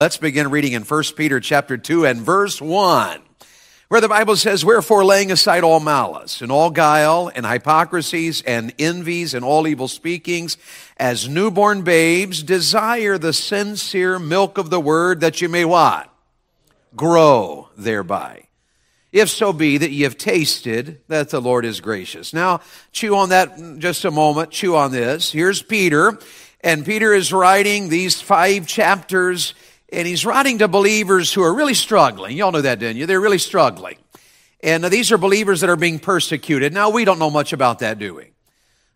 Let's begin reading in 1 Peter chapter 2 and verse 1, where the Bible says, Wherefore laying aside all malice and all guile and hypocrisies and envies and all evil speakings, as newborn babes, desire the sincere milk of the word that you may what? Grow thereby. If so be that ye have tasted that the Lord is gracious. Now, chew on that just a moment. Chew on this. Here's Peter, and Peter is writing these five chapters and he's writing to believers who are really struggling. Y'all know that, didn't you? They're really struggling. And these are believers that are being persecuted. Now, we don't know much about that, do we?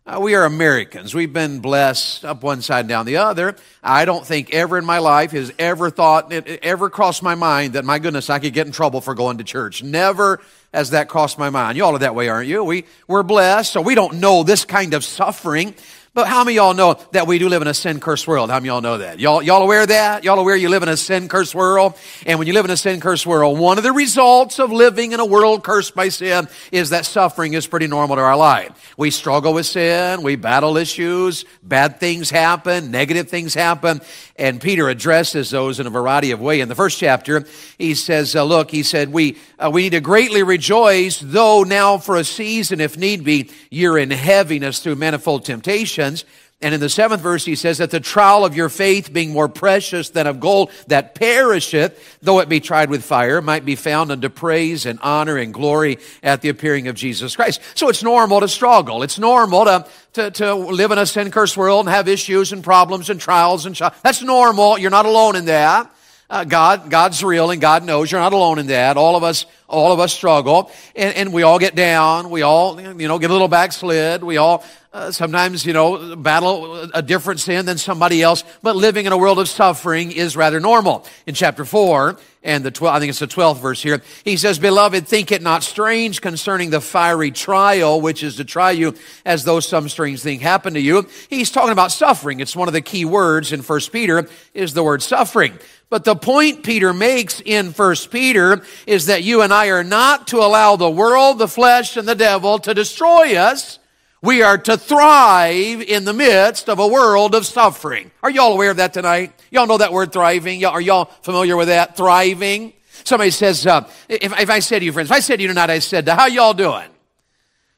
Uh, we are Americans. We've been blessed up one side and down the other. I don't think ever in my life has ever thought, it ever crossed my mind that, my goodness, I could get in trouble for going to church. Never has that crossed my mind. You all are that way, aren't you? We, we're blessed, so we don't know this kind of suffering. But how many y'all know that we do live in a sin cursed world? How many y'all know that? Y'all, y'all aware of that? Y'all aware you live in a sin cursed world? And when you live in a sin cursed world, one of the results of living in a world cursed by sin is that suffering is pretty normal to our life. We struggle with sin, we battle issues, bad things happen, negative things happen, and Peter addresses those in a variety of ways. In the first chapter, he says, uh, look, he said, we, uh, we need to greatly rejoice, though now for a season, if need be, you're in heaviness through manifold temptation and in the seventh verse, he says that the trial of your faith being more precious than of gold that perisheth, though it be tried with fire, might be found unto praise and honor and glory at the appearing of Jesus Christ. So it's normal to struggle. It's normal to, to, to live in a sin cursed world and have issues and problems and trials and That's normal. You're not alone in that. Uh, God, God's real and God knows you're not alone in that. All of us, all of us struggle and, and we all get down. We all, you know, get a little backslid. We all uh, sometimes, you know, battle a different sin than somebody else, but living in a world of suffering is rather normal. In chapter 4, and the 12, I think it's the 12th verse here, he says, Beloved, think it not strange concerning the fiery trial, which is to try you as though some strange thing happened to you. He's talking about suffering. It's one of the key words in First Peter is the word suffering. But the point Peter makes in 1 Peter is that you and I are not to allow the world, the flesh, and the devil to destroy us we are to thrive in the midst of a world of suffering. Are y'all aware of that tonight? Y'all know that word thriving? Y'all, Are y'all familiar with that? Thriving? Somebody says, uh, if, if I said to you, friends, if I said to you tonight, I said, how y'all doing?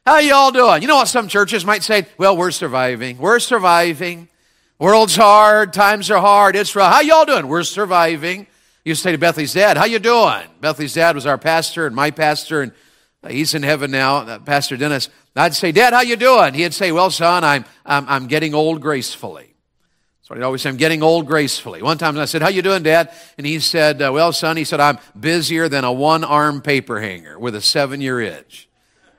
How y'all doing? You know what some churches might say? Well, we're surviving. We're surviving. World's hard. Times are hard. It's rough. How y'all doing? We're surviving. You say to Bethany's dad, how you doing? Bethany's dad was our pastor and my pastor, and he's in heaven now, uh, Pastor Dennis. I'd say, Dad, how you doing? He'd say, Well, son, I'm, I'm, I'm getting old gracefully. So he'd always say, I'm getting old gracefully. One time I said, How you doing, Dad? And he said, uh, Well, son, he said, I'm busier than a one arm paper hanger with a seven year itch.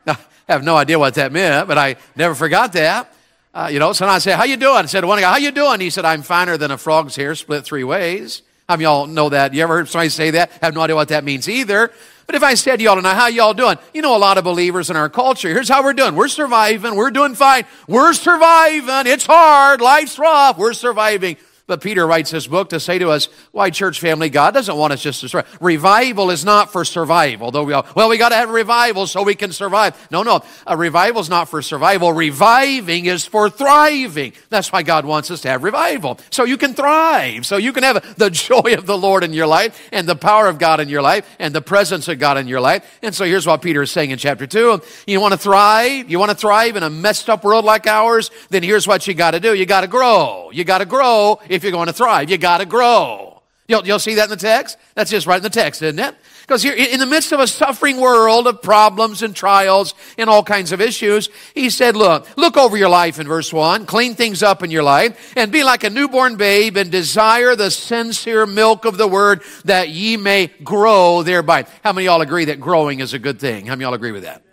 Now, I have no idea what that meant, but I never forgot that. Uh, you know, so I said, How you doing? I said, One guy, How you doing? He said, I'm finer than a frog's hair split three ways. How many y'all know that? You ever heard somebody say that? Have no idea what that means either. But if I said to y'all tonight, how y'all doing? You know, a lot of believers in our culture, here's how we're doing. We're surviving. We're doing fine. We're surviving. It's hard. Life's rough. We're surviving. But Peter writes this book to say to us, why church family, God doesn't want us just to survive. Revival is not for survival. Though we all, well, we got to have revival so we can survive. No, no. A revival is not for survival. Reviving is for thriving. That's why God wants us to have revival. So you can thrive. So you can have the joy of the Lord in your life and the power of God in your life and the presence of God in your life. And so here's what Peter is saying in chapter two. You want to thrive? You want to thrive in a messed up world like ours? Then here's what you got to do. You got to grow. You got to grow if you're going to thrive. You got to grow. You'll, you'll see that in the text? That's just right in the text, isn't it? Because here, in the midst of a suffering world of problems and trials and all kinds of issues, he said, look, look over your life in verse 1, clean things up in your life, and be like a newborn babe and desire the sincere milk of the word that ye may grow thereby. How many y'all agree that growing is a good thing? How many y'all agree with that?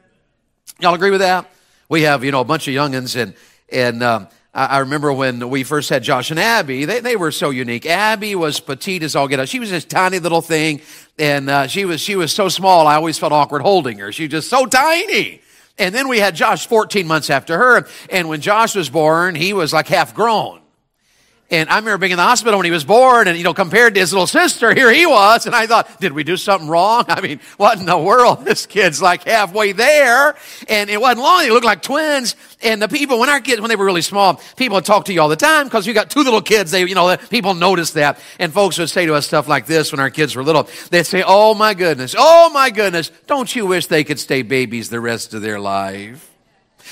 Y'all agree with that? We have, you know, a bunch of youngins and, and, um, I remember when we first had Josh and Abby, they, they were so unique. Abby was petite as all get out. She was this tiny little thing, and uh, she was she was so small. I always felt awkward holding her. She was just so tiny. And then we had Josh 14 months after her, and when Josh was born, he was like half grown. And I remember being in the hospital when he was born, and you know, compared to his little sister, here he was. And I thought, did we do something wrong? I mean, what in the world? This kid's like halfway there. And it wasn't long. They looked like twins. And the people, when our kids, when they were really small, people would talk to you all the time because you got two little kids. They, you know, people noticed that. And folks would say to us stuff like this when our kids were little. They'd say, Oh my goodness, oh my goodness, don't you wish they could stay babies the rest of their life?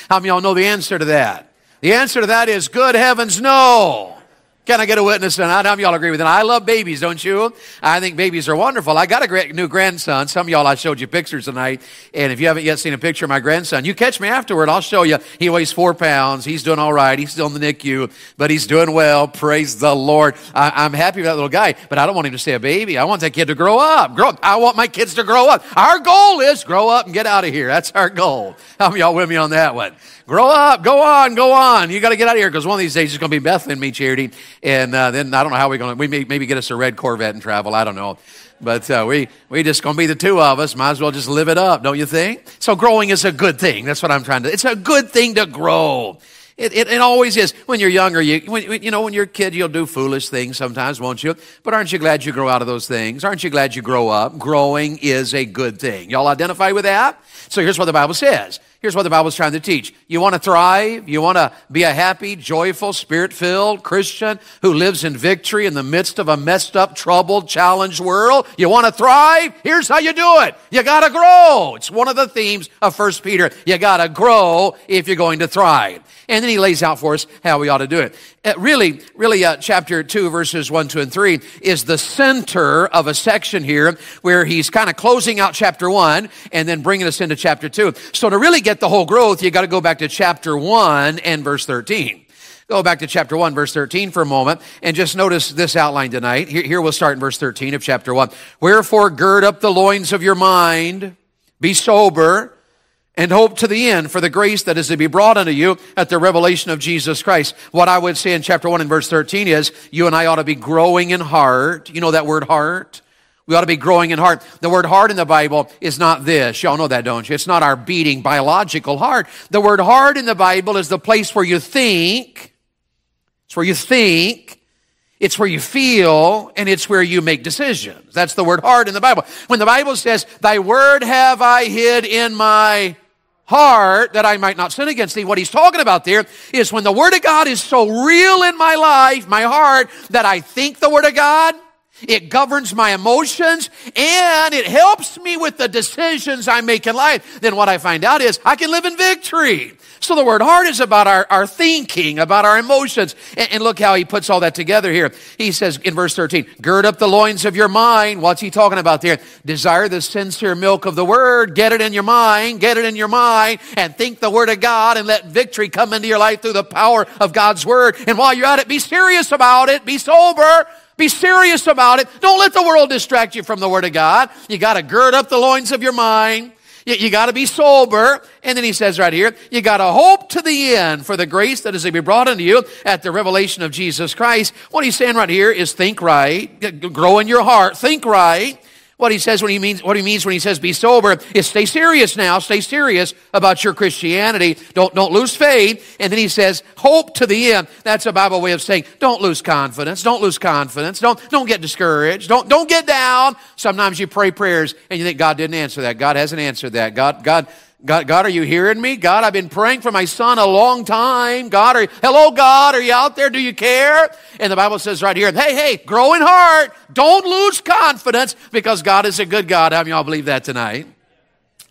How many of y'all know the answer to that? The answer to that is good heavens, no. Can I get a witness tonight? How y'all agree with that? I love babies, don't you? I think babies are wonderful. I got a great new grandson. Some y'all, I showed you pictures tonight. And if you haven't yet seen a picture of my grandson, you catch me afterward. I'll show you. He weighs four pounds. He's doing all right. He's still in the NICU, but he's doing well. Praise the Lord. I, am happy with that little guy, but I don't want him to stay a baby. I want that kid to grow up. Grow up. I want my kids to grow up. Our goal is grow up and get out of here. That's our goal. How y'all with me on that one? Grow up, go on, go on. You got to get out of here because one of these days it's going to be and me, Charity. And uh, then I don't know how we're going to, we may, maybe get us a red Corvette and travel. I don't know. But uh, we, we just going to be the two of us. Might as well just live it up, don't you think? So growing is a good thing. That's what I'm trying to, it's a good thing to grow. It, it, it, always is. When you're younger, you, when, you know, when you're a kid, you'll do foolish things sometimes, won't you? But aren't you glad you grow out of those things? Aren't you glad you grow up? Growing is a good thing. Y'all identify with that? So here's what the Bible says. Here's what the Bible's trying to teach. You want to thrive? You want to be a happy, joyful, spirit filled Christian who lives in victory in the midst of a messed up, troubled, challenged world? You want to thrive? Here's how you do it. You got to grow. It's one of the themes of 1 Peter. You got to grow if you're going to thrive. And then he lays out for us how we ought to do it. Uh, really, really, uh, chapter 2, verses 1, 2, and 3 is the center of a section here where he's kind of closing out chapter 1 and then bringing us into chapter 2. So to really get the whole growth, you got to go back to chapter 1 and verse 13. Go back to chapter 1, verse 13 for a moment, and just notice this outline tonight. Here, here we'll start in verse 13 of chapter 1. Wherefore, gird up the loins of your mind, be sober, and hope to the end for the grace that is to be brought unto you at the revelation of Jesus Christ. What I would say in chapter 1 and verse 13 is you and I ought to be growing in heart. You know that word heart? We ought to be growing in heart. The word heart in the Bible is not this. Y'all know that, don't you? It's not our beating biological heart. The word heart in the Bible is the place where you think. It's where you think. It's where you feel and it's where you make decisions. That's the word heart in the Bible. When the Bible says, thy word have I hid in my heart that I might not sin against thee. What he's talking about there is when the Word of God is so real in my life, my heart, that I think the Word of God, it governs my emotions and it helps me with the decisions I make in life. Then what I find out is I can live in victory. So the word heart is about our, our thinking, about our emotions. And, and, look how he puts all that together here. He says in verse 13, gird up the loins of your mind. What's he talking about there? Desire the sincere milk of the word. Get it in your mind. Get it in your mind and think the word of God and let victory come into your life through the power of God's word. And while you're at it, be serious about it. Be sober. Be serious about it. Don't let the world distract you from the Word of God. You got to gird up the loins of your mind. You, you got to be sober. And then he says right here, you got to hope to the end for the grace that is to be brought unto you at the revelation of Jesus Christ. What he's saying right here is think right, grow in your heart, think right. What he says when he means, what he means when he says be sober is stay serious now, stay serious about your Christianity. Don't, don't lose faith. And then he says hope to the end. That's a Bible way of saying don't lose confidence. Don't lose confidence. Don't, don't get discouraged. Don't, don't get down. Sometimes you pray prayers and you think God didn't answer that. God hasn't answered that. God, God, God, God, are you hearing me? God, I've been praying for my son a long time. God, are, hello, God, are you out there? Do you care? And the Bible says right here, hey, hey, grow in heart. Don't lose confidence because God is a good God. How many y'all believe that tonight?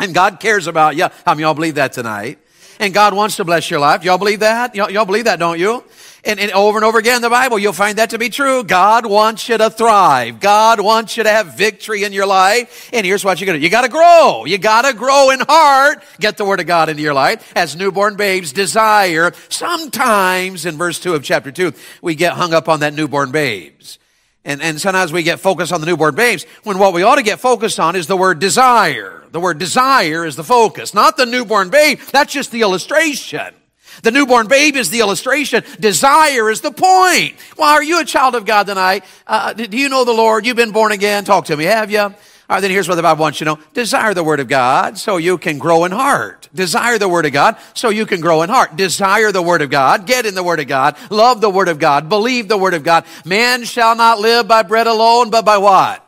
And God cares about you. How many y'all believe that tonight? And God wants to bless your life. Y'all believe that? Y'all, y'all believe that, don't you? And, and, over and over again in the Bible, you'll find that to be true. God wants you to thrive. God wants you to have victory in your life. And here's what you're to do. You got to grow. You got to grow in heart. Get the Word of God into your life. As newborn babes desire. Sometimes in verse 2 of chapter 2, we get hung up on that newborn babes. And, and sometimes we get focused on the newborn babes when what we ought to get focused on is the word desire. The word desire is the focus, not the newborn babe. That's just the illustration. The newborn babe is the illustration. Desire is the point. Well, are you a child of God tonight? Uh, do you know the Lord? You've been born again. Talk to me, have you? All right, then here's what the Bible wants you to know. Desire the Word of God so you can grow in heart. Desire the Word of God so you can grow in heart. Desire the Word of God. Get in the Word of God. Love the Word of God. Believe the Word of God. Man shall not live by bread alone, but by what?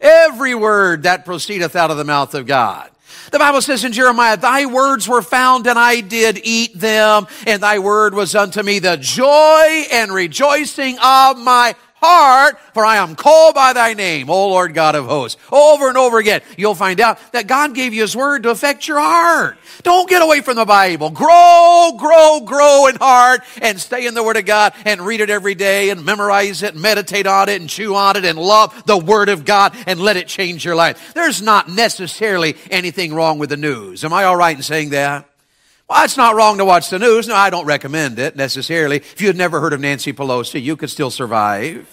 Every word that proceedeth out of the mouth of God. The Bible says in Jeremiah, Thy words were found and I did eat them, and Thy word was unto me the joy and rejoicing of my heart, for I am called by thy name, O Lord God of hosts. Over and over again, you'll find out that God gave you his word to affect your heart. Don't get away from the Bible. Grow, grow, grow in heart and stay in the word of God and read it every day and memorize it, and meditate on it and chew on it and love the word of God and let it change your life. There's not necessarily anything wrong with the news. Am I all right in saying that? Well, it's not wrong to watch the news. No, I don't recommend it necessarily. If you had never heard of Nancy Pelosi, you could still survive.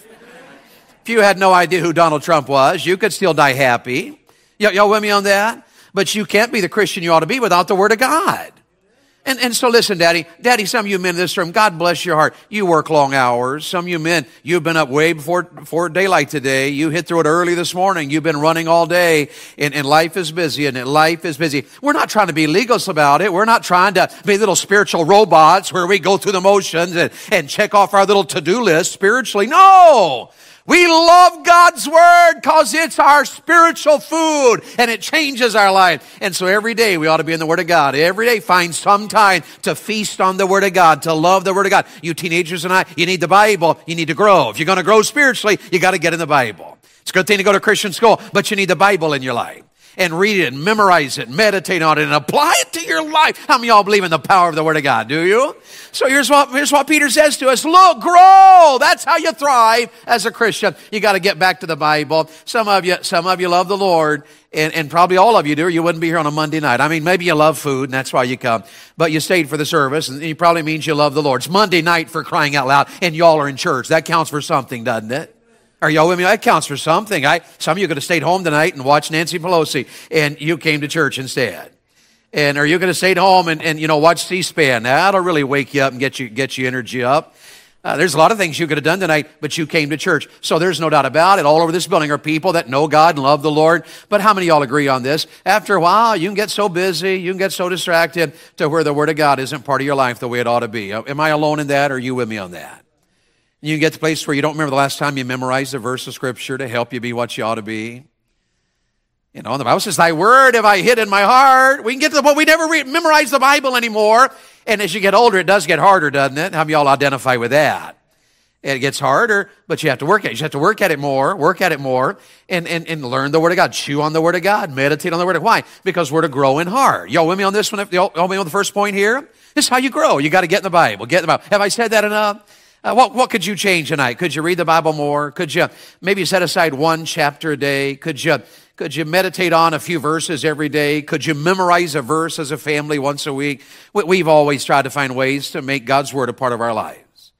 If you had no idea who Donald Trump was, you could still die happy. Y- y'all with me on that? But you can't be the Christian you ought to be without the Word of God. And, and so listen, Daddy. Daddy, some of you men in this room, God bless your heart. You work long hours. Some of you men, you've been up way before, before daylight today. You hit through it early this morning. You've been running all day and, and life is busy and life is busy. We're not trying to be legalists about it. We're not trying to be little spiritual robots where we go through the motions and, and check off our little to-do list spiritually. No! We love God's Word because it's our spiritual food and it changes our life. And so every day we ought to be in the Word of God. Every day find some time to feast on the Word of God, to love the Word of God. You teenagers and I, you need the Bible. You need to grow. If you're going to grow spiritually, you got to get in the Bible. It's a good thing to go to Christian school, but you need the Bible in your life and read it and memorize it, meditate on it and apply it to your life. How many y'all believe in the power of the Word of God? Do you? So here's what, here's what Peter says to us. Look, grow. That's how you thrive as a Christian. You got to get back to the Bible. Some of you, some of you love the Lord and, and probably all of you do, or you wouldn't be here on a Monday night. I mean, maybe you love food, and that's why you come. But you stayed for the service, and it probably means you love the Lord. It's Monday night for crying out loud, and y'all are in church. That counts for something, doesn't it? Are y'all with me? That counts for something. I, some of you could have stayed home tonight and watched Nancy Pelosi, and you came to church instead. And are you going to stay at home and, and, you know, watch C-SPAN? That'll really wake you up and get you, get you energy up. Uh, there's a lot of things you could have done tonight, but you came to church. So there's no doubt about it. All over this building are people that know God and love the Lord. But how many y'all agree on this? After a while, you can get so busy, you can get so distracted to where the Word of God isn't part of your life the way it ought to be. Am I alone in that, or are you with me on that? You get to the place where you don't remember the last time you memorized a verse of Scripture to help you be what you ought to be. You know, the Bible says, Thy word have I hid in my heart. We can get to the point we never re- memorize the Bible anymore. And as you get older, it does get harder, doesn't it? How many y'all identify with that? It gets harder, but you have to work at it. You have to work at it more, work at it more, and, and, and learn the Word of God. Chew on the Word of God. Meditate on the Word of. Why? Because we're to grow in heart. Y'all with me on this one? Y'all with me on the first point here? This is how you grow. You got to get in the Bible. Get in the Bible. Have I said that enough? Uh, what, what could you change tonight? Could you read the Bible more? Could you maybe set aside one chapter a day? Could you, could you meditate on a few verses every day? Could you memorize a verse as a family once a week? We, we've always tried to find ways to make God's Word a part of our lives.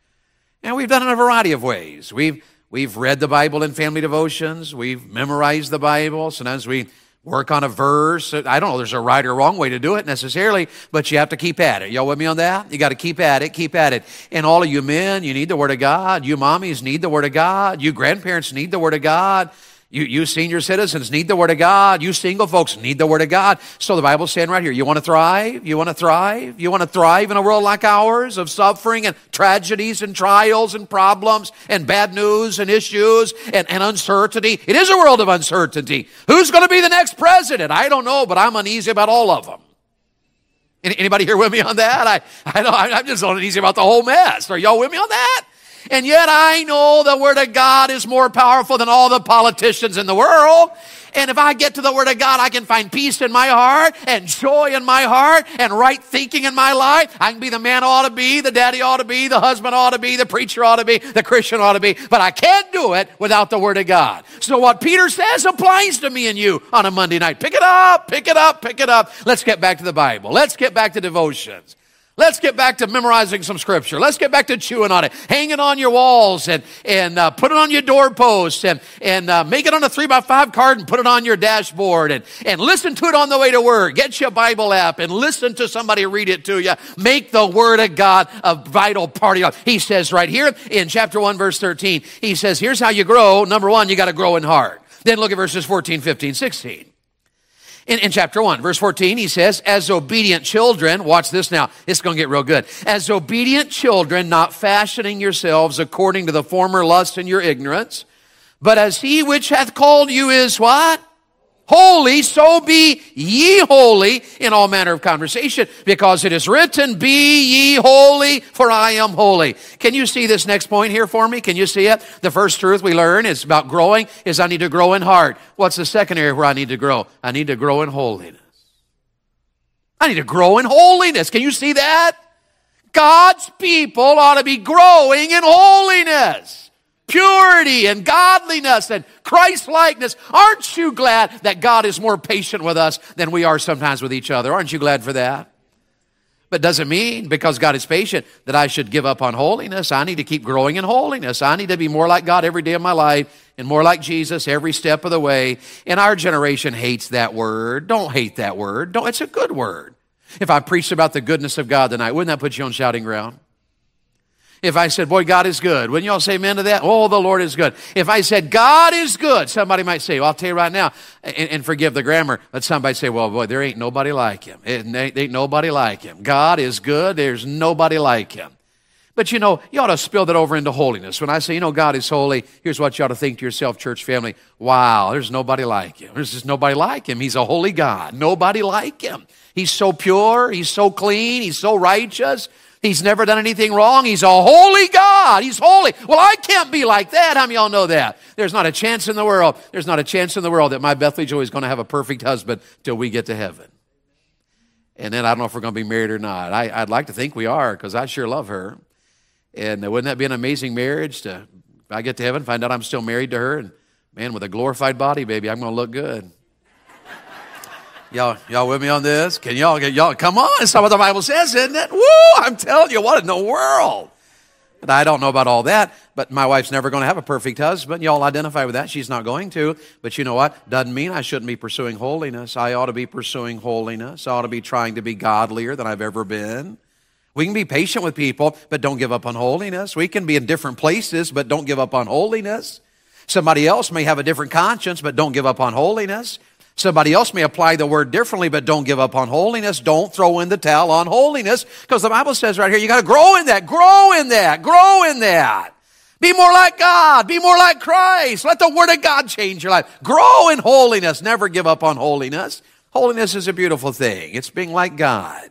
And we've done it in a variety of ways. We've, we've read the Bible in family devotions. We've memorized the Bible. Sometimes we work on a verse. I don't know there's a right or wrong way to do it necessarily, but you have to keep at it. Y'all with me on that? You got to keep at it, keep at it. And all of you men, you need the Word of God. You mommies need the Word of God. You grandparents need the Word of God. You, you senior citizens need the Word of God. You single folks need the Word of God. So the Bible's saying right here, you want to thrive? You want to thrive? You want to thrive in a world like ours of suffering and tragedies and trials and problems and bad news and issues and, and uncertainty? It is a world of uncertainty. Who's going to be the next president? I don't know, but I'm uneasy about all of them. Anybody here with me on that? I, I know, I'm just uneasy about the whole mess. Are y'all with me on that? And yet I know the Word of God is more powerful than all the politicians in the world. And if I get to the Word of God, I can find peace in my heart and joy in my heart and right thinking in my life. I can be the man I ought to be, the daddy ought to be, the husband ought to be, the preacher ought to be, the Christian ought to be. But I can't do it without the Word of God. So what Peter says applies to me and you on a Monday night. Pick it up, pick it up, pick it up. Let's get back to the Bible. Let's get back to devotions. Let's get back to memorizing some scripture. Let's get back to chewing on it. Hang it on your walls and, and uh, put it on your doorpost and, and uh, make it on a three by five card and put it on your dashboard and, and listen to it on the way to work. Get your Bible app and listen to somebody read it to you. Make the Word of God a vital part of your life. He says right here in chapter 1, verse 13, he says, here's how you grow. Number one, you got to grow in heart. Then look at verses 14, 15, 16 in, in chapter 1, verse 14, he says, As obedient children, watch this now, it's going to get real good. As obedient children, not fashioning yourselves according to the former lust in your ignorance, but as he which hath called you is what? Holy, so be ye holy in all manner of conversation, because it is written, Be ye holy, for I am holy. Can you see this next point here for me? Can you see it? The first truth we learn is about growing is I need to grow in heart. What's the second area where I need to grow? I need to grow in holiness. I need to grow in holiness. Can you see that? God's people ought to be growing in holiness purity and godliness and Christ likeness. Aren't you glad that God is more patient with us than we are sometimes with each other? Aren't you glad for that? But doesn't mean because God is patient that I should give up on holiness. I need to keep growing in holiness. I need to be more like God every day of my life and more like Jesus every step of the way. And our generation hates that word. Don't hate that word. Don't, it's a good word. If I preached about the goodness of God tonight, wouldn't that put you on shouting ground? If I said, boy, God is good, wouldn't y'all say amen to that? Oh, the Lord is good. If I said, God is good, somebody might say, well, I'll tell you right now, and, and forgive the grammar, but somebody say, well, boy, there ain't nobody like him. Ain't, ain't nobody like him. God is good. There's nobody like him. But you know, you ought to spill that over into holiness. When I say, you know, God is holy, here's what you ought to think to yourself, church family. Wow, there's nobody like him. There's just nobody like him. He's a holy God. Nobody like him. He's so pure. He's so clean. He's so righteous. He's never done anything wrong. He's a holy God. He's holy. Well, I can't be like that. How many y'all know that? There's not a chance in the world. There's not a chance in the world that my Bethany Joy is going to have a perfect husband till we get to heaven. And then I don't know if we're going to be married or not. I, would like to think we are because I sure love her. And wouldn't that be an amazing marriage to, I get to heaven, find out I'm still married to her and man, with a glorified body, baby, I'm going to look good. Y'all, y'all with me on this? Can y'all get y'all come on? It's not what the Bible says, isn't it? Woo! I'm telling you, what in the world? But I don't know about all that. But my wife's never going to have a perfect husband. Y'all identify with that. She's not going to. But you know what? Doesn't mean I shouldn't be pursuing holiness. I ought to be pursuing holiness. I ought to be trying to be godlier than I've ever been. We can be patient with people, but don't give up on holiness. We can be in different places, but don't give up on holiness. Somebody else may have a different conscience, but don't give up on holiness. Somebody else may apply the word differently, but don't give up on holiness. Don't throw in the towel on holiness because the Bible says right here, you got to grow in that, grow in that, grow in that. Be more like God. Be more like Christ. Let the Word of God change your life. Grow in holiness. Never give up on holiness. Holiness is a beautiful thing. It's being like God.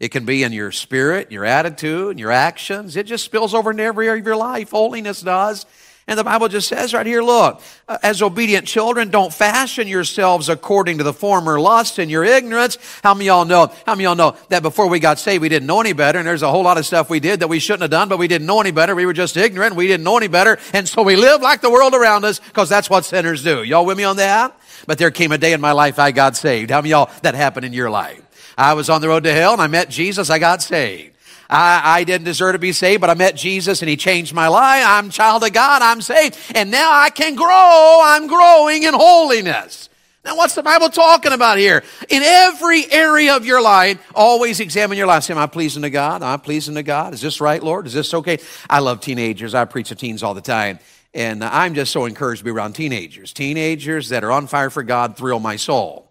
It can be in your spirit, your attitude, your actions. It just spills over into every area of your life. Holiness does. And the Bible just says right here, look, uh, as obedient children, don't fashion yourselves according to the former lust and your ignorance. How many y'all know, how many y'all know that before we got saved, we didn't know any better, and there's a whole lot of stuff we did that we shouldn't have done, but we didn't know any better. We were just ignorant. We didn't know any better. And so we lived like the world around us because that's what sinners do. Y'all with me on that? But there came a day in my life I got saved. How many y'all that happened in your life? I was on the road to hell and I met Jesus. I got saved. I, I didn't deserve to be saved, but I met Jesus and he changed my life. I'm child of God. I'm saved. And now I can grow. I'm growing in holiness. Now, what's the Bible talking about here? In every area of your life, always examine your life. Say, Am I pleasing to God? Am I pleasing to God? Is this right, Lord? Is this okay? I love teenagers. I preach to teens all the time. And I'm just so encouraged to be around teenagers. Teenagers that are on fire for God thrill my soul.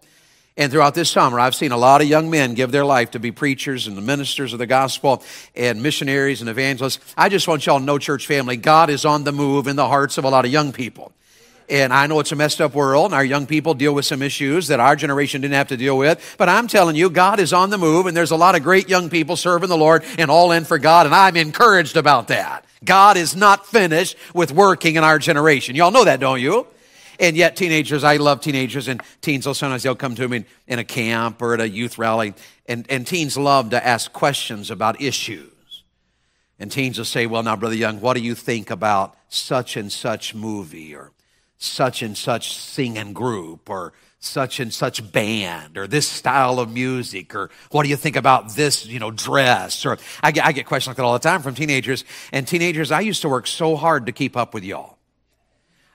And throughout this summer, I've seen a lot of young men give their life to be preachers and the ministers of the gospel and missionaries and evangelists. I just want y'all to know, church family, God is on the move in the hearts of a lot of young people. And I know it's a messed up world, and our young people deal with some issues that our generation didn't have to deal with. But I'm telling you, God is on the move, and there's a lot of great young people serving the Lord and all in for God, and I'm encouraged about that. God is not finished with working in our generation. Y'all know that, don't you? And yet, teenagers, I love teenagers, and teens will sometimes they'll come to me in a camp or at a youth rally, and, and teens love to ask questions about issues. And teens will say, Well, now, Brother Young, what do you think about such and such movie or such and such singing group or such and such band or this style of music or what do you think about this you know dress? Or I get, I get questions like that all the time from teenagers. And teenagers i used to work so hard to keep up with y'all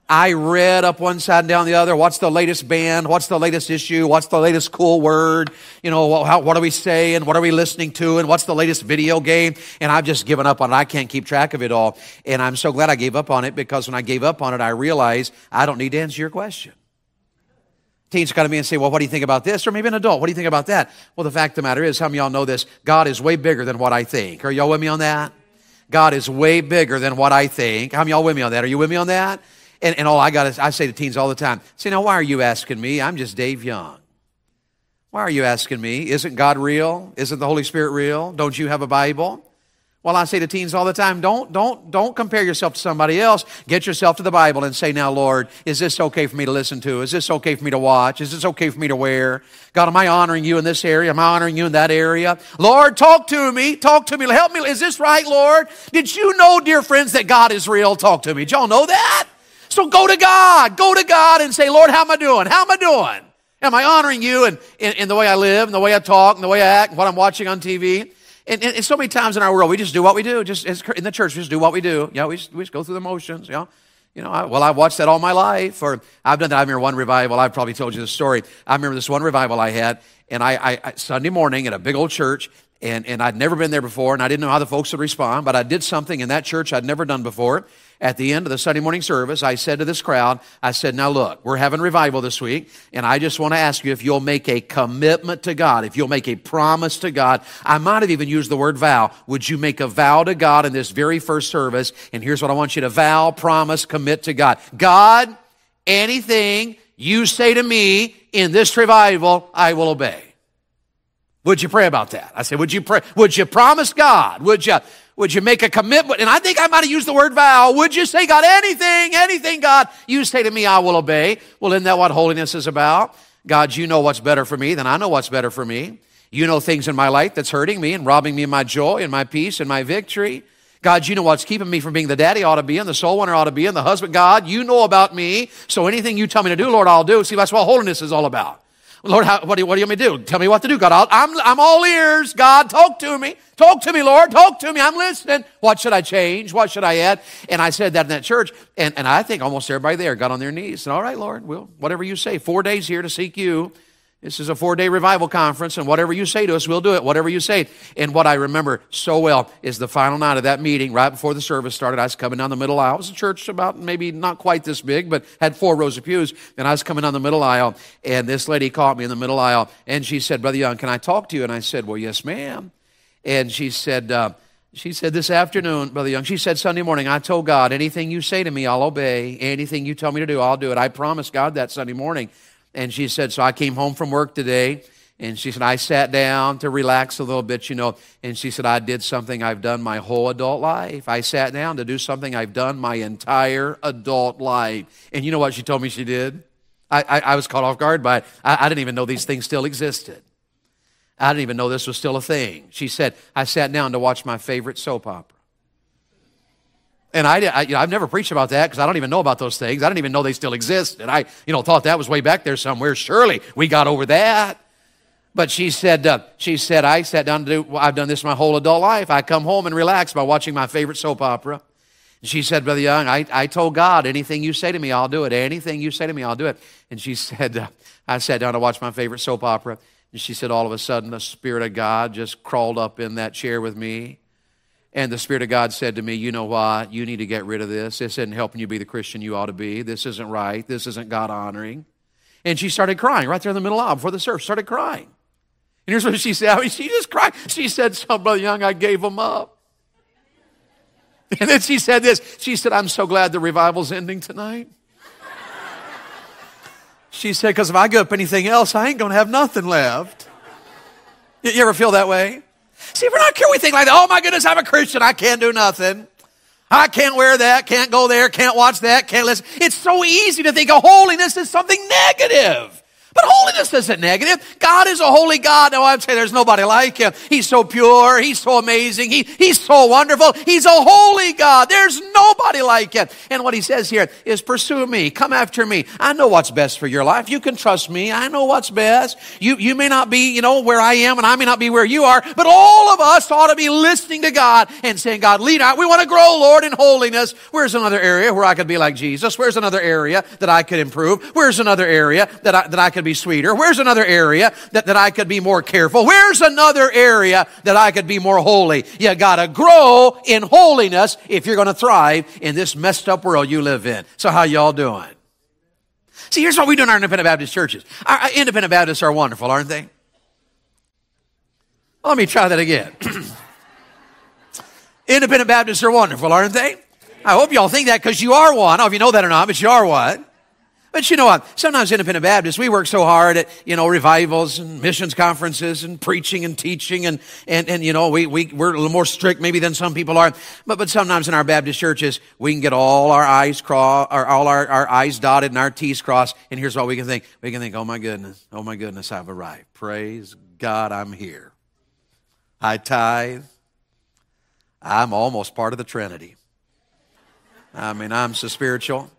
I read up one side and down the other. What's the latest band? What's the latest issue? What's the latest cool word? You know, how, what are we saying? What are we listening to? And what's the latest video game? And I've just given up on it. I can't keep track of it all. And I'm so glad I gave up on it because when I gave up on it, I realized I don't need to answer your question. Teens come to me and say, well, what do you think about this? Or maybe an adult, what do you think about that? Well, the fact of the matter is, some of y'all know this, God is way bigger than what I think. Are y'all with me on that? God is way bigger than what I think. How many of y'all with me on that? Are you with me on that? And, and all I got is, I say to teens all the time, say, now, why are you asking me? I'm just Dave Young. Why are you asking me? Isn't God real? Isn't the Holy Spirit real? Don't you have a Bible? Well, I say to teens all the time, don't, don't, don't compare yourself to somebody else. Get yourself to the Bible and say, now, Lord, is this okay for me to listen to? Is this okay for me to watch? Is this okay for me to wear? God, am I honoring you in this area? Am I honoring you in that area? Lord, talk to me. Talk to me. Help me. Is this right, Lord? Did you know, dear friends, that God is real? Talk to me. Did y'all know that? So go to God. Go to God and say, Lord, how am I doing? How am I doing? Am I honoring you in, in, in the way I live, in the way I talk, in the way I act, and what I'm watching on TV? And, and, and, so many times in our world, we just do what we do. Just in the church, we just do what we do. Yeah, we just, we just go through the motions. You know, you know. I, well, I've watched that all my life, or I've done that. I remember one revival. I've probably told you the story. I remember this one revival I had, and I, I, I Sunday morning at a big old church, and, and I'd never been there before, and I didn't know how the folks would respond, but I did something in that church I'd never done before. At the end of the Sunday morning service, I said to this crowd, I said, Now look, we're having revival this week, and I just want to ask you if you'll make a commitment to God, if you'll make a promise to God. I might have even used the word vow. Would you make a vow to God in this very first service? And here's what I want you to vow, promise, commit to God. God, anything you say to me in this revival, I will obey. Would you pray about that? I said, would you pray? Would you promise God? Would you, would you make a commitment? And I think I might have used the word vow. Would you say, God, anything, anything, God, you say to me, I will obey. Well, isn't that what holiness is about? God, you know what's better for me, than I know what's better for me. You know things in my life that's hurting me and robbing me of my joy and my peace and my victory. God, you know what's keeping me from being the daddy ought to be and the soul winner ought to be and the husband. God, you know about me. So anything you tell me to do, Lord, I'll do. See, that's what holiness is all about. Lord, how, what, do you, what do you want me to do? Tell me what to do, God. i I'm, I'm all ears. God, talk to me. Talk to me, Lord. Talk to me. I'm listening. What should I change? What should I add? And I said that in that church. And, and I think almost everybody there got on their knees. And all right, Lord, well, whatever you say. Four days here to seek you. This is a four day revival conference, and whatever you say to us, we'll do it. Whatever you say. And what I remember so well is the final night of that meeting, right before the service started. I was coming down the middle aisle. It was a church about maybe not quite this big, but had four rows of pews. And I was coming down the middle aisle, and this lady caught me in the middle aisle, and she said, Brother Young, can I talk to you? And I said, Well, yes, ma'am. And she said, uh, she said this afternoon, Brother Young, she said Sunday morning, I told God, anything you say to me, I'll obey. Anything you tell me to do, I'll do it. I promised God that Sunday morning. And she said, So I came home from work today. And she said, I sat down to relax a little bit, you know. And she said, I did something I've done my whole adult life. I sat down to do something I've done my entire adult life. And you know what she told me she did? I, I, I was caught off guard by it. I, I didn't even know these things still existed. I didn't even know this was still a thing. She said, I sat down to watch my favorite soap opera. And I, I you know, I've never preached about that because I don't even know about those things. I didn't even know they still exist. And I, you know, thought that was way back there somewhere. Surely we got over that. But she said, uh, she said, I sat down to do, well, I've done this my whole adult life. I come home and relax by watching my favorite soap opera. And she said, Brother Young, I, I told God, anything you say to me, I'll do it. Anything you say to me, I'll do it. And she said, uh, I sat down to watch my favorite soap opera. And she said, all of a sudden, the Spirit of God just crawled up in that chair with me. And the Spirit of God said to me, You know what? You need to get rid of this. This isn't helping you be the Christian you ought to be. This isn't right. This isn't God honoring. And she started crying right there in the middle of before the service, started crying. And here's what she said. I mean, she just cried. She said, "Some Brother Young, I gave him up. And then she said this. She said, I'm so glad the revival's ending tonight. She said, because if I give up anything else, I ain't going to have nothing left. You ever feel that way? See, we're not care. We think like, oh my goodness, I'm a Christian. I can't do nothing. I can't wear that, can't go there, can't watch that, can't listen. It's so easy to think of holiness as something negative. But holiness isn't negative. God is a holy God. Now I'd say there's nobody like him. He's so pure. He's so amazing. He, he's so wonderful. He's a holy God. There's nobody like him. And what he says here is pursue me. Come after me. I know what's best for your life. You can trust me. I know what's best. You, you may not be, you know, where I am and I may not be where you are, but all of us ought to be listening to God and saying, God, lead out. We want to grow, Lord, in holiness. Where's another area where I could be like Jesus? Where's another area that I could improve? Where's another area that I, that I could be sweeter? Where's another area that, that I could be more careful? Where's another area that I could be more holy? You gotta grow in holiness if you're gonna thrive in this messed up world you live in. So how y'all doing? See, here's what we do in our independent Baptist churches. Our, independent Baptists are wonderful, aren't they? Well, let me try that again. independent Baptists are wonderful, aren't they? I hope y'all think that because you are one. I don't know if you know that or not, but you are one. But you know what? Sometimes independent Baptists, we work so hard at, you know, revivals and missions conferences and preaching and teaching and, and, and you know, we, we, we're a little more strict maybe than some people are. But, but sometimes in our Baptist churches, we can get all our I's crossed, or all our, our I's dotted and our T's crossed. And here's what we can think. We can think, oh my goodness, oh my goodness, I've arrived. Praise God, I'm here. I tithe. I'm almost part of the Trinity. I mean, I'm so spiritual.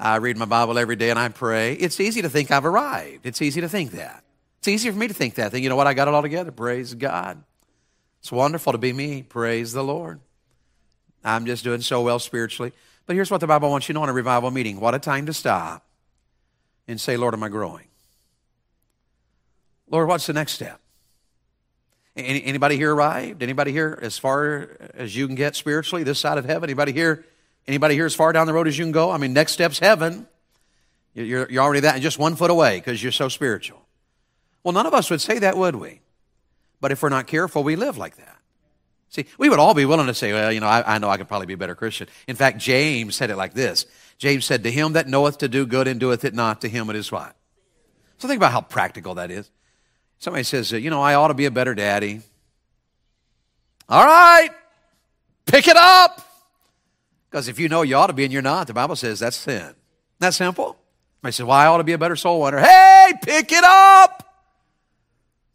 I read my Bible every day and I pray. It's easy to think I've arrived. It's easy to think that. It's easier for me to think that. Think, you know what? I got it all together. Praise God. It's wonderful to be me. Praise the Lord. I'm just doing so well spiritually. But here's what the Bible wants you to know in a revival meeting. What a time to stop and say, Lord, am I growing? Lord, what's the next step? Any, anybody here arrived? Anybody here as far as you can get spiritually, this side of heaven? Anybody here Anybody here as far down the road as you can go? I mean, next step's heaven. You're, you're already that, and just one foot away because you're so spiritual. Well, none of us would say that, would we? But if we're not careful, we live like that. See, we would all be willing to say, well, you know, I, I, know I could probably be a better Christian. In fact, James said it like this James said, To him that knoweth to do good and doeth it not, to him it is what? So think about how practical that is. Somebody says, you know, I ought to be a better daddy. All right, pick it up. Because if you know you ought to be and you're not, the Bible says that's sin. That simple? I said, well, I ought to be a better soul winner. Hey, pick it up.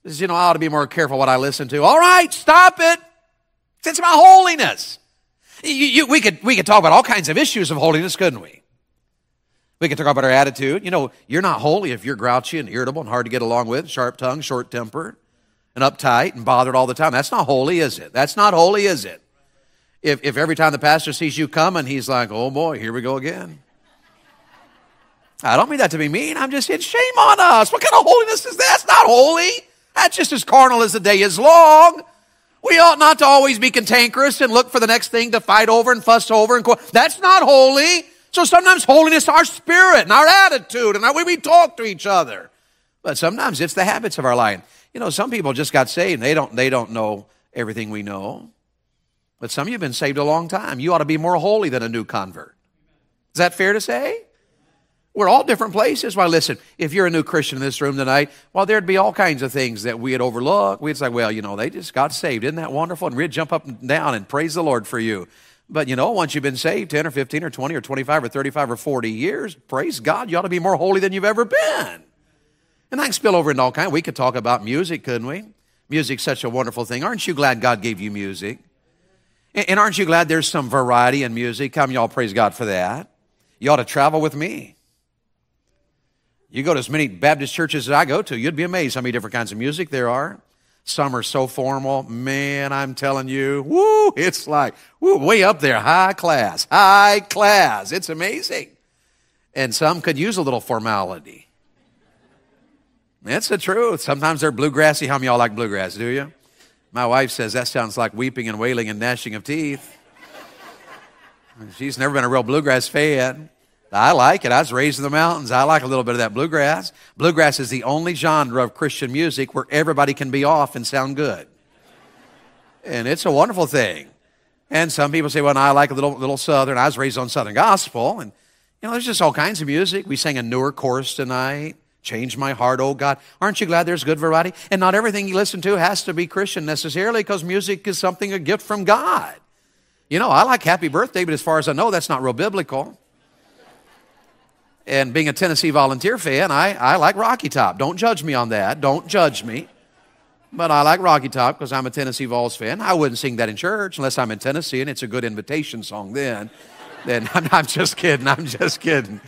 Says, you know, I ought to be more careful what I listen to. All right, stop it. It's about holiness. You, you, we, could, we could talk about all kinds of issues of holiness, couldn't we? We could talk about our attitude. You know, you're not holy if you're grouchy and irritable and hard to get along with, sharp tongue, short tempered, and uptight and bothered all the time. That's not holy, is it? That's not holy, is it? If, if every time the pastor sees you coming, he's like, oh boy, here we go again. I don't mean that to be mean. I'm just saying, shame on us. What kind of holiness is that? That's not holy. That's just as carnal as the day is long. We ought not to always be cantankerous and look for the next thing to fight over and fuss over. And That's not holy. So sometimes holiness our spirit and our attitude and the way we talk to each other. But sometimes it's the habits of our life. You know, some people just got saved they don't, they don't know everything we know. But some of you have been saved a long time. You ought to be more holy than a new convert. Is that fair to say? We're all different places. Why, listen, if you're a new Christian in this room tonight, well, there'd be all kinds of things that we'd overlook. We'd say, well, you know, they just got saved. Isn't that wonderful? And we'd jump up and down and praise the Lord for you. But, you know, once you've been saved 10 or 15 or 20 or 25 or 35 or 40 years, praise God, you ought to be more holy than you've ever been. And that can spill over into all kinds. We could talk about music, couldn't we? Music's such a wonderful thing. Aren't you glad God gave you music? And aren't you glad there's some variety in music? Come, y'all praise God for that. You ought to travel with me. You go to as many Baptist churches as I go to, you'd be amazed how many different kinds of music there are. Some are so formal. Man, I'm telling you, woo, it's like, woo, way up there, high class, high class. It's amazing. And some could use a little formality. That's the truth. Sometimes they're bluegrassy. How many y'all like bluegrass, do you? My wife says that sounds like weeping and wailing and gnashing of teeth. She's never been a real bluegrass fan. I like it. I was raised in the mountains. I like a little bit of that bluegrass. Bluegrass is the only genre of Christian music where everybody can be off and sound good. And it's a wonderful thing. And some people say, well, I like a little, little Southern. I was raised on Southern gospel. And, you know, there's just all kinds of music. We sang a newer chorus tonight. Change my heart, oh God. Aren't you glad there's good variety? And not everything you listen to has to be Christian necessarily because music is something, a gift from God. You know, I like Happy Birthday, but as far as I know, that's not real biblical. And being a Tennessee volunteer fan, I, I like Rocky Top. Don't judge me on that. Don't judge me. But I like Rocky Top because I'm a Tennessee Vols fan. I wouldn't sing that in church unless I'm in Tennessee and it's a good invitation song then. then I'm, I'm just kidding. I'm just kidding.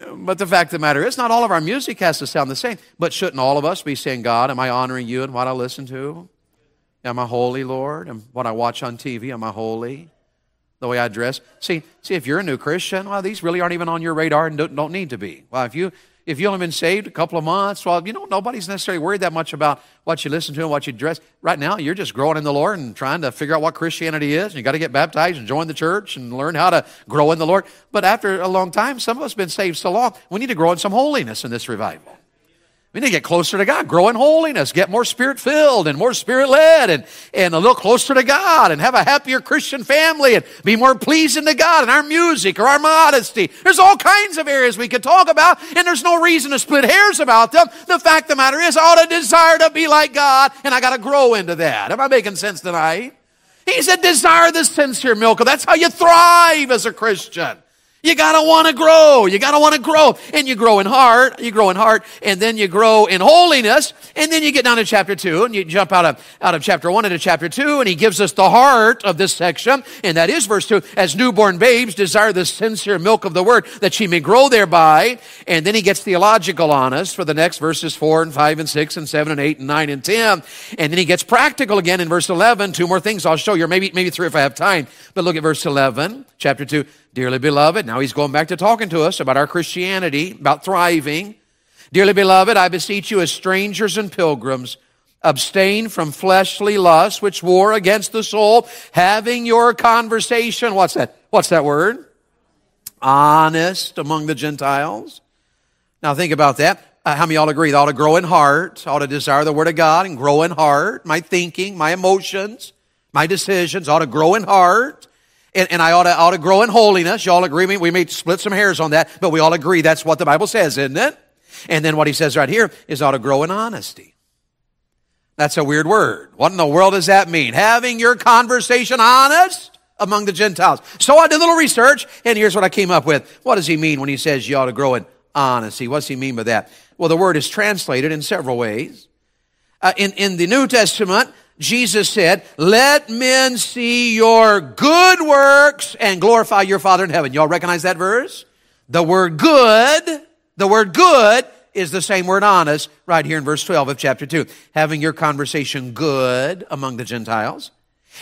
But the fact of the matter is, not all of our music has to sound the same. But shouldn't all of us be saying, God, am I honoring you in what I listen to? Am I holy, Lord? And what I watch on TV, am I holy? The way I dress? See, see, if you're a new Christian, well, these really aren't even on your radar and don't, don't need to be. Well, if you if you only been saved a couple of months, well, you know, nobody's necessarily worried that much about what you listen to and what you dress. Right now, you're just growing in the Lord and trying to figure out what Christianity is. You got to get baptized and join the church and learn how to grow in the Lord. But after a long time, some of us have been saved so long, we need to grow in some holiness in this revival. We need to get closer to God, grow in holiness, get more spirit filled and more spirit led and, and a little closer to God and have a happier Christian family and be more pleasing to God in our music or our modesty. There's all kinds of areas we could talk about and there's no reason to split hairs about them. The fact of the matter is I ought to desire to be like God and I got to grow into that. Am I making sense tonight? He said, desire the sincere milk. That's how you thrive as a Christian. You gotta wanna grow. You gotta wanna grow. And you grow in heart, you grow in heart, and then you grow in holiness, and then you get down to chapter two, and you jump out of, out of chapter one into chapter two, and he gives us the heart of this section, and that is verse two, as newborn babes desire the sincere milk of the word, that she may grow thereby. And then he gets theological on us for the next verses four and five and six and seven and eight and nine and ten. And then he gets practical again in verse 11. Two more things I'll show you, maybe, maybe three if I have time. But look at verse 11, chapter two. Dearly beloved, now he's going back to talking to us about our Christianity, about thriving. Dearly beloved, I beseech you as strangers and pilgrims, abstain from fleshly lusts which war against the soul, having your conversation. What's that? What's that word? Honest among the Gentiles. Now think about that. Uh, how many y'all agree? They ought to grow in heart, ought to desire the Word of God and grow in heart. My thinking, my emotions, my decisions ought to grow in heart and, and I ought to, ought to grow in holiness. Y'all agree? me? We may split some hairs on that, but we all agree that's what the Bible says, isn't it? And then what he says right here is ought to grow in honesty. That's a weird word. What in the world does that mean? Having your conversation honest among the Gentiles. So I did a little research, and here's what I came up with. What does he mean when he says you ought to grow in honesty? What does he mean by that? Well, the word is translated in several ways. Uh, in, in the New Testament, Jesus said, let men see your good works and glorify your Father in heaven. Y'all recognize that verse? The word good, the word good is the same word honest right here in verse 12 of chapter 2. Having your conversation good among the Gentiles.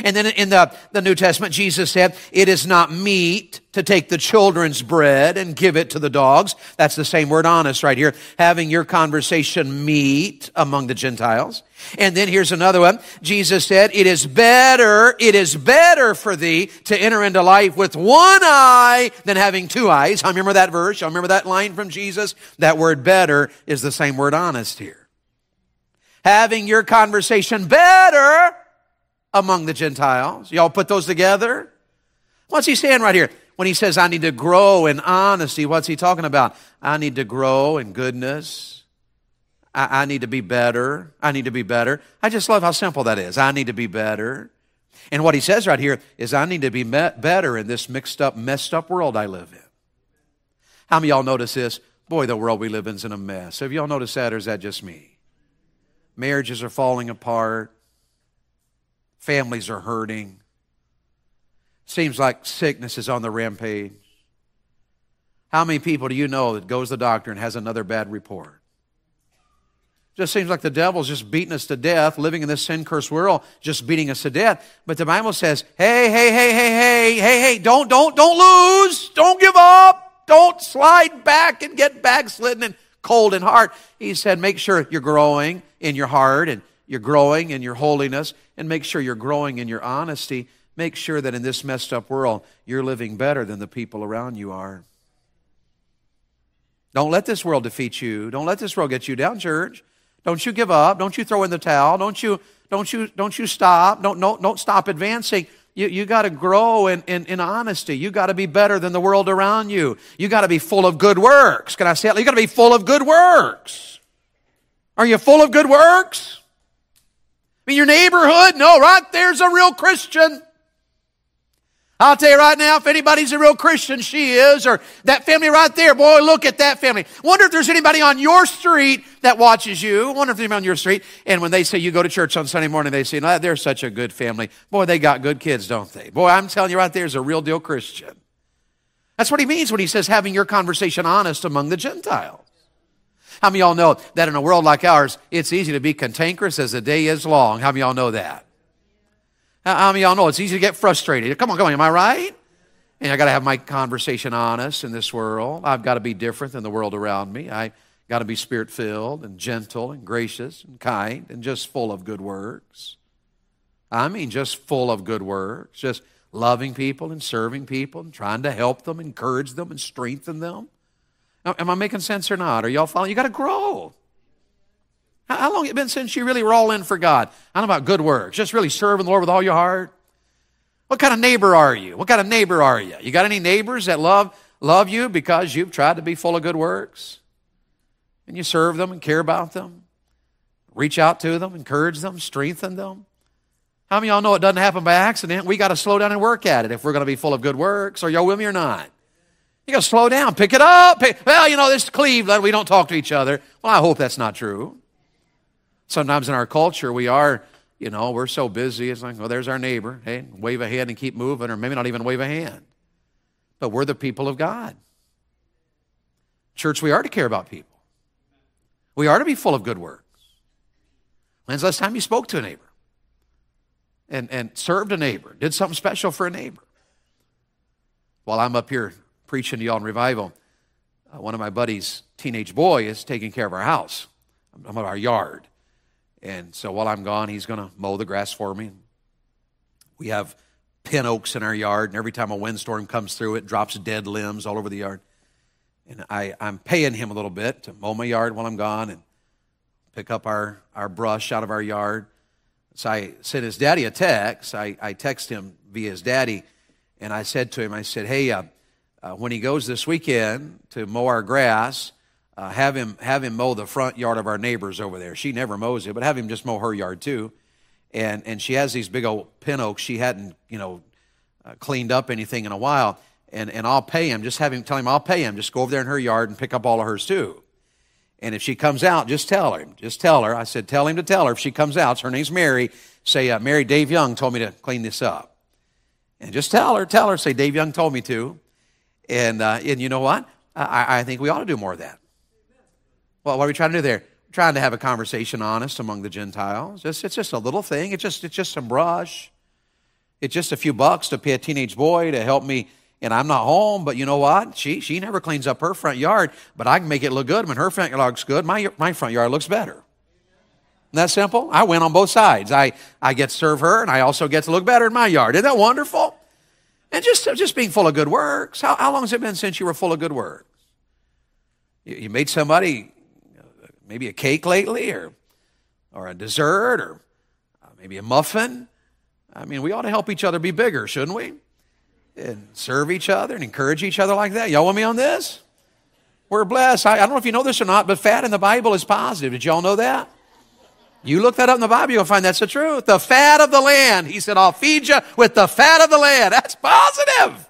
And then in the, the New Testament, Jesus said, it is not meet to take the children's bread and give it to the dogs. That's the same word honest right here. Having your conversation meet among the Gentiles. And then here's another one. Jesus said, it is better, it is better for thee to enter into life with one eye than having two eyes. I remember that verse. I remember that line from Jesus. That word better is the same word honest here. Having your conversation better among the Gentiles. Y'all put those together? What's he saying right here? When he says, I need to grow in honesty, what's he talking about? I need to grow in goodness. I, I need to be better. I need to be better. I just love how simple that is. I need to be better. And what he says right here is, I need to be better in this mixed up, messed up world I live in. How many y'all notice this? Boy, the world we live in is in a mess. Have y'all noticed that, or is that just me? Marriages are falling apart. Families are hurting. Seems like sickness is on the rampage. How many people do you know that goes to the doctor and has another bad report? Just seems like the devil's just beating us to death, living in this sin cursed world, just beating us to death. But the Bible says, hey, hey, hey, hey, hey, hey, hey, don't, don't, don't lose. Don't give up. Don't slide back and get backslidden and cold in heart. He said, make sure you're growing in your heart and you're growing in your holiness and make sure you're growing in your honesty. Make sure that in this messed up world, you're living better than the people around you are. Don't let this world defeat you. Don't let this world get you down, church. Don't you give up. Don't you throw in the towel. Don't you, don't you, don't you stop. Don't, don't, don't stop advancing. You, you got to grow in, in, in, honesty. You got to be better than the world around you. You got to be full of good works. Can I say it? You got to be full of good works. Are you full of good works? I mean, your neighborhood? No, right there's a real Christian. I'll tell you right now, if anybody's a real Christian, she is, or that family right there, boy, look at that family. Wonder if there's anybody on your street that watches you. Wonder if anybody on your street. And when they say you go to church on Sunday morning, they say, no, they're such a good family. Boy, they got good kids, don't they? Boy, I'm telling you right there's a real deal Christian. That's what he means when he says having your conversation honest among the Gentiles. How many y'all know that in a world like ours, it's easy to be cantankerous as the day is long? How many y'all know that? How many y'all know it's easy to get frustrated? Come on, come on, am I right? And I got to have my conversation honest in this world. I've got to be different than the world around me. I got to be spirit filled and gentle and gracious and kind and just full of good works. I mean, just full of good works, just loving people and serving people and trying to help them, encourage them, and strengthen them. Now, am I making sense or not? Are y'all following? You got to grow. How long has it been since you really were all in for God? I don't know about good works, just really serving the Lord with all your heart. What kind of neighbor are you? What kind of neighbor are you? You got any neighbors that love love you because you've tried to be full of good works? And you serve them and care about them? Reach out to them, encourage them, strengthen them? How many of y'all know it doesn't happen by accident? We got to slow down and work at it if we're going to be full of good works. Are y'all with me or not? You got to slow down, pick it up. Pick, well, you know, this is Cleveland. We don't talk to each other. Well, I hope that's not true. Sometimes in our culture, we are, you know, we're so busy. It's like, well, there's our neighbor. Hey, wave a hand and keep moving, or maybe not even wave a hand. But we're the people of God. Church, we are to care about people. We are to be full of good works. When's the last time you spoke to a neighbor? And, and served a neighbor, did something special for a neighbor? While I'm up here preaching to y'all in revival, uh, one of my buddies' teenage boy is taking care of our house, of our yard. And so while I'm gone, he's going to mow the grass for me. We have pin oaks in our yard, and every time a windstorm comes through, it drops dead limbs all over the yard. And I, I'm paying him a little bit to mow my yard while I'm gone and pick up our, our brush out of our yard. So I sent his daddy a text. I, I text him via his daddy, and I said to him, I said, hey, uh, uh, when he goes this weekend to mow our grass, uh, have him have him mow the front yard of our neighbors over there. She never mows it, but have him just mow her yard too. And and she has these big old pin oaks. She hadn't you know uh, cleaned up anything in a while. And and I'll pay him. Just have him tell him I'll pay him. Just go over there in her yard and pick up all of hers too. And if she comes out, just tell her. Just tell her. I said, tell him to tell her. If she comes out, her name's Mary. Say, uh, Mary, Dave Young told me to clean this up. And just tell her, tell her, say, Dave Young told me to. And, uh, and you know what? I, I think we ought to do more of that. Well, what are we trying to do there? We're trying to have a conversation honest among the Gentiles. It's, it's just a little thing. It's just, it's just some brush. It's just a few bucks to pay a teenage boy to help me and I'm not home, but you know what? She, she never cleans up her front yard, but I can make it look good. When her front yard looks good, my, my front yard looks better. Isn't that simple? I win on both sides. I, I get to serve her, and I also get to look better in my yard. Isn't that wonderful? And just, just being full of good works. How, how long has it been since you were full of good works? You, you made somebody maybe a cake lately or, or a dessert or uh, maybe a muffin. I mean, we ought to help each other be bigger, shouldn't we? And serve each other and encourage each other like that. Y'all want me on this? We're blessed. I, I don't know if you know this or not, but fat in the Bible is positive. Did y'all know that? You look that up in the Bible, you'll find that's the truth. The fat of the land. He said, I'll feed you with the fat of the land. That's positive.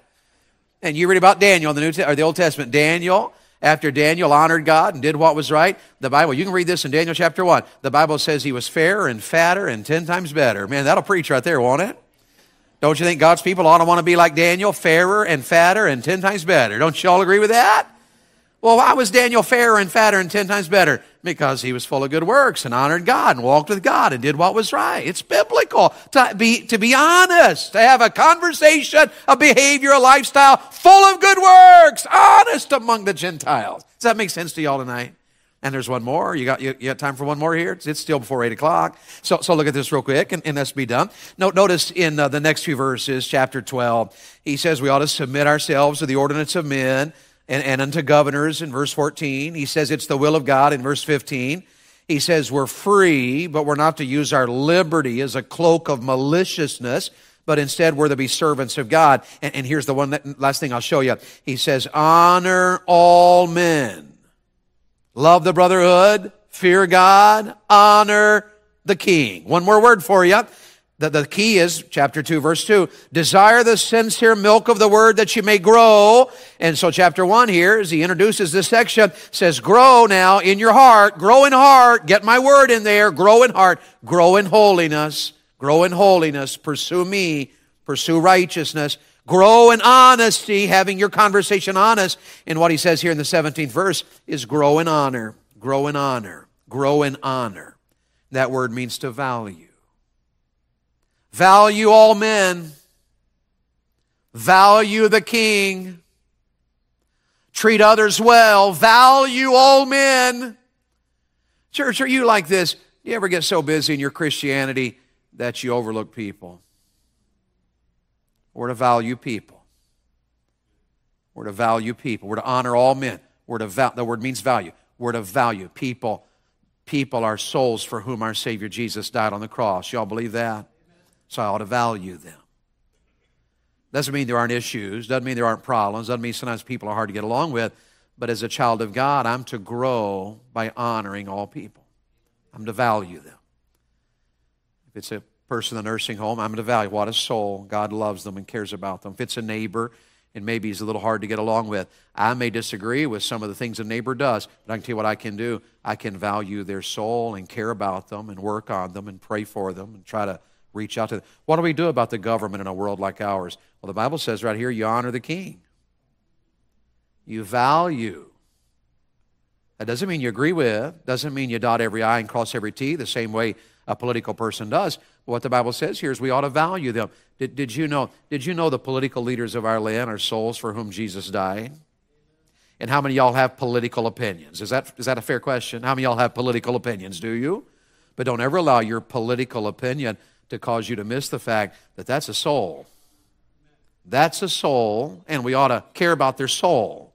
And you read about Daniel in the New or the Old Testament. Daniel after Daniel honored God and did what was right, the Bible, you can read this in Daniel chapter 1. The Bible says he was fairer and fatter and 10 times better. Man, that'll preach right there, won't it? Don't you think God's people ought to want to be like Daniel, fairer and fatter and 10 times better? Don't you all agree with that? Well, why was Daniel fairer and fatter and 10 times better? Because he was full of good works and honored God and walked with God and did what was right. It's biblical to be, to be honest, to have a conversation, a behavior, a lifestyle full of good works, honest among the Gentiles. Does that make sense to y'all tonight? And there's one more. You got, you, you got time for one more here? It's, it's, still before 8 o'clock. So, so look at this real quick and, and let's be done. Note, notice in uh, the next few verses, chapter 12, he says we ought to submit ourselves to the ordinance of men and, and unto governors in verse 14. He says it's the will of God in verse 15. He says we're free, but we're not to use our liberty as a cloak of maliciousness, but instead we're to be servants of God. And, and here's the one that, last thing I'll show you. He says, honor all men. Love the brotherhood, fear God, honor the king. One more word for you. The, the key is chapter 2, verse 2. Desire the sincere milk of the word that you may grow. And so, chapter 1 here, as he introduces this section, says, Grow now in your heart, grow in heart, get my word in there, grow in heart, grow in holiness, grow in holiness, pursue me, pursue righteousness, grow in honesty, having your conversation honest. And what he says here in the 17th verse is grow in honor, grow in honor, grow in honor. That word means to value. Value all men. Value the king. Treat others well. Value all men. Church, are you like this? Do you ever get so busy in your Christianity that you overlook people? We're to value people. We're to value people. We're to honor all men. We're to val- the word means value. We're to value people. People are souls for whom our Savior Jesus died on the cross. Y'all believe that? So I ought to value them. Doesn't mean there aren't issues, doesn't mean there aren't problems, doesn't mean sometimes people are hard to get along with, but as a child of God, I'm to grow by honoring all people. I'm to value them. If it's a person in the nursing home, I'm to value what a soul. God loves them and cares about them. If it's a neighbor, and maybe he's a little hard to get along with. I may disagree with some of the things a neighbor does, but I can tell you what I can do. I can value their soul and care about them and work on them and pray for them and try to reach out to them. What do we do about the government in a world like ours? Well, the Bible says right here, you honor the king. You value. That doesn't mean you agree with, doesn't mean you dot every I and cross every T the same way a political person does. But what the Bible says here is we ought to value them. Did, did, you know, did you know the political leaders of our land are souls for whom Jesus died? And how many y'all have political opinions? Is that, is that a fair question? How many y'all have political opinions? Do you? But don't ever allow your political opinion to cause you to miss the fact that that's a soul. That's a soul, and we ought to care about their soul.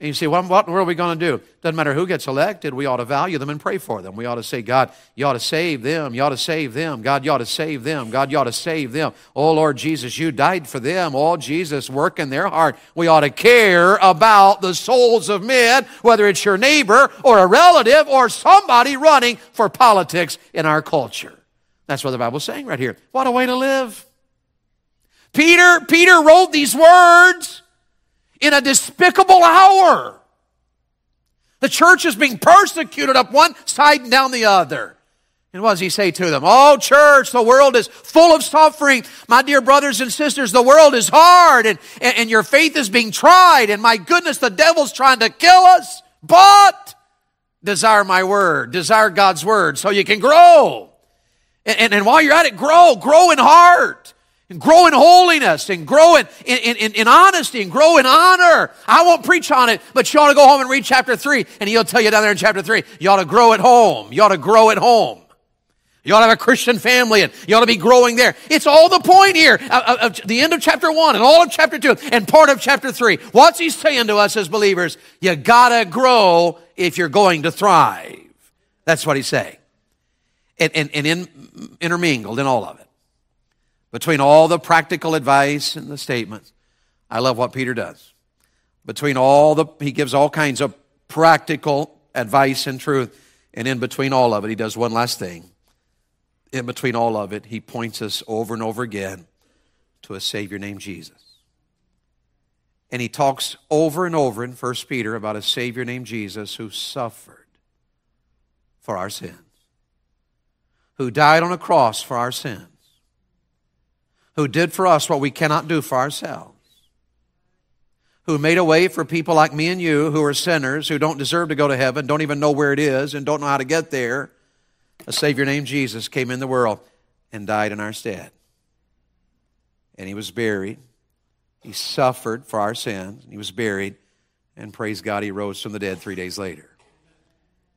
And you say, well, what, what are we going to do? Doesn't matter who gets elected, we ought to value them and pray for them. We ought to say, God, you ought to save them. You ought to save them. God, you ought to save them. God, you ought to save them. Oh, Lord Jesus, you died for them. Oh, Jesus, work in their heart. We ought to care about the souls of men, whether it's your neighbor or a relative or somebody running for politics in our culture. That's what the Bible's saying right here. What a way to live. Peter, Peter wrote these words in a despicable hour. The church is being persecuted up one side and down the other. And what does he say to them? Oh, church, the world is full of suffering. My dear brothers and sisters, the world is hard and, and, and your faith is being tried. And my goodness, the devil's trying to kill us. But desire my word, desire God's word so you can grow. And, and, and, while you're at it, grow, grow in heart, and grow in holiness, and grow in, in, in, in, honesty, and grow in honor. I won't preach on it, but you ought to go home and read chapter 3, and he'll tell you down there in chapter 3, you ought to grow at home. You ought to grow at home. You ought to have a Christian family, and you ought to be growing there. It's all the point here of, of the end of chapter 1, and all of chapter 2, and part of chapter 3. What's he saying to us as believers? You gotta grow if you're going to thrive. That's what he's saying and, and, and in, intermingled in all of it. Between all the practical advice and the statements, I love what Peter does. Between all the, he gives all kinds of practical advice and truth. And in between all of it, he does one last thing. In between all of it, he points us over and over again to a Savior named Jesus. And he talks over and over in 1 Peter about a Savior named Jesus who suffered for our sins who died on a cross for our sins, who did for us what we cannot do for ourselves, who made a way for people like me and you who are sinners, who don't deserve to go to heaven, don't even know where it is, and don't know how to get there. A Savior named Jesus came in the world and died in our stead. And he was buried. He suffered for our sins. He was buried. And praise God, he rose from the dead three days later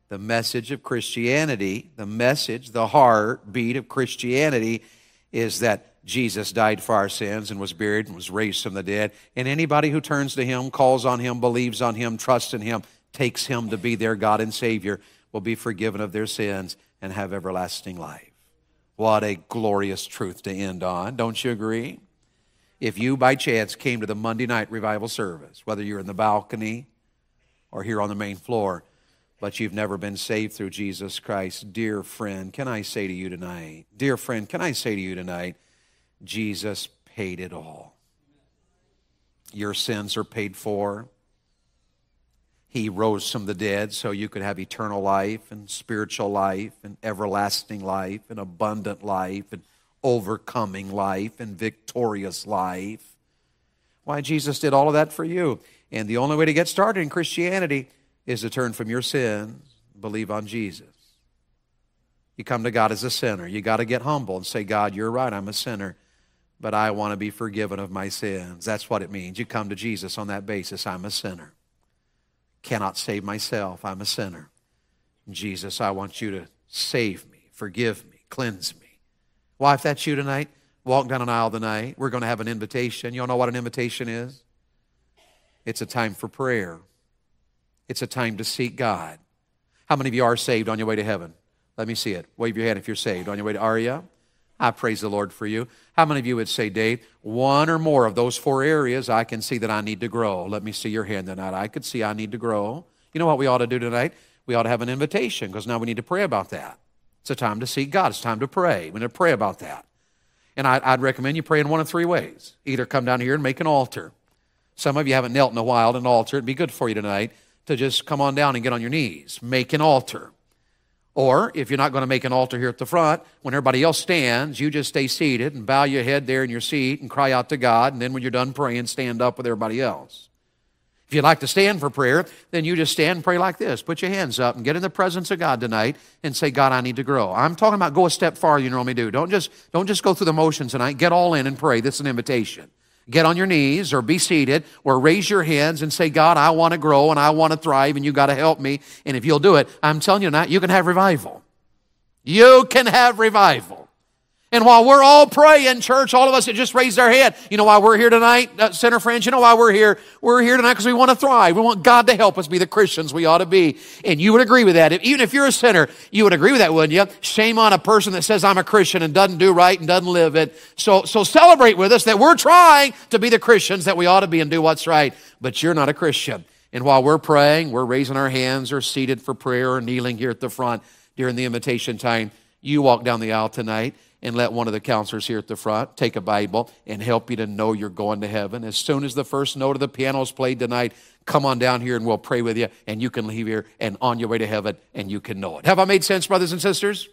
the message of Christianity, the message, the heartbeat of Christianity is that Jesus died for our sins and was buried and was raised from the dead. And anybody who turns to Him, calls on Him, believes on Him, trusts in Him, takes Him to be their God and Savior, will be forgiven of their sins and have everlasting life. What a glorious truth to end on. Don't you agree? If you by chance came to the Monday night revival service, whether you're in the balcony or here on the main floor, but you've never been saved through Jesus Christ. Dear friend, can I say to you tonight, dear friend, can I say to you tonight, Jesus paid it all. Your sins are paid for. He rose from the dead so you could have eternal life and spiritual life and everlasting life and abundant life and overcoming life and victorious life. Why, Jesus did all of that for you. And the only way to get started in Christianity is to turn from your sins, believe on Jesus. You come to God as a sinner. You got to get humble and say, God, you're right, I'm a sinner, but I want to be forgiven of my sins. That's what it means. You come to Jesus on that basis. I'm a sinner. Cannot save myself. I'm a sinner. Jesus, I want you to save me, forgive me, cleanse me. Why, if that's you tonight, walk down an aisle tonight. We're going to have an invitation. You all know what an invitation is? It's a time for prayer. It's a time to seek God. How many of you are saved on your way to heaven? Let me see it. Wave your hand if you're saved on your way to you? I praise the Lord for you. How many of you would say, Dave, one or more of those four areas, I can see that I need to grow? Let me see your hand tonight. I could see I need to grow. You know what we ought to do tonight? We ought to have an invitation because now we need to pray about that. It's a time to seek God. It's time to pray. We need to pray about that. And I'd, I'd recommend you pray in one of three ways. Either come down here and make an altar. Some of you haven't knelt in a while at an altar. It'd be good for you tonight to just come on down and get on your knees. Make an altar. Or if you're not going to make an altar here at the front, when everybody else stands, you just stay seated and bow your head there in your seat and cry out to God. And then when you're done praying, stand up with everybody else. If you'd like to stand for prayer, then you just stand and pray like this. Put your hands up and get in the presence of God tonight and say, God, I need to grow. I'm talking about go a step farther you normally do. Don't just, don't just go through the motions tonight. Get all in and pray. This is an invitation. Get on your knees or be seated or raise your hands and say, God, I want to grow and I want to thrive and you got to help me. And if you'll do it, I'm telling you tonight, you can have revival. You can have revival. And while we're all praying, church, all of us that just raised our head, you know why we're here tonight, uh, center friends? You know why we're here? We're here tonight because we want to thrive. We want God to help us be the Christians we ought to be. And you would agree with that. If, even if you're a sinner, you would agree with that, wouldn't you? Shame on a person that says, I'm a Christian and doesn't do right and doesn't live it. So, so celebrate with us that we're trying to be the Christians that we ought to be and do what's right. But you're not a Christian. And while we're praying, we're raising our hands or seated for prayer or kneeling here at the front during the invitation time. You walk down the aisle tonight and let one of the counselors here at the front take a Bible and help you to know you're going to heaven. As soon as the first note of the piano is played tonight, come on down here and we'll pray with you, and you can leave here and on your way to heaven, and you can know it. Have I made sense, brothers and sisters?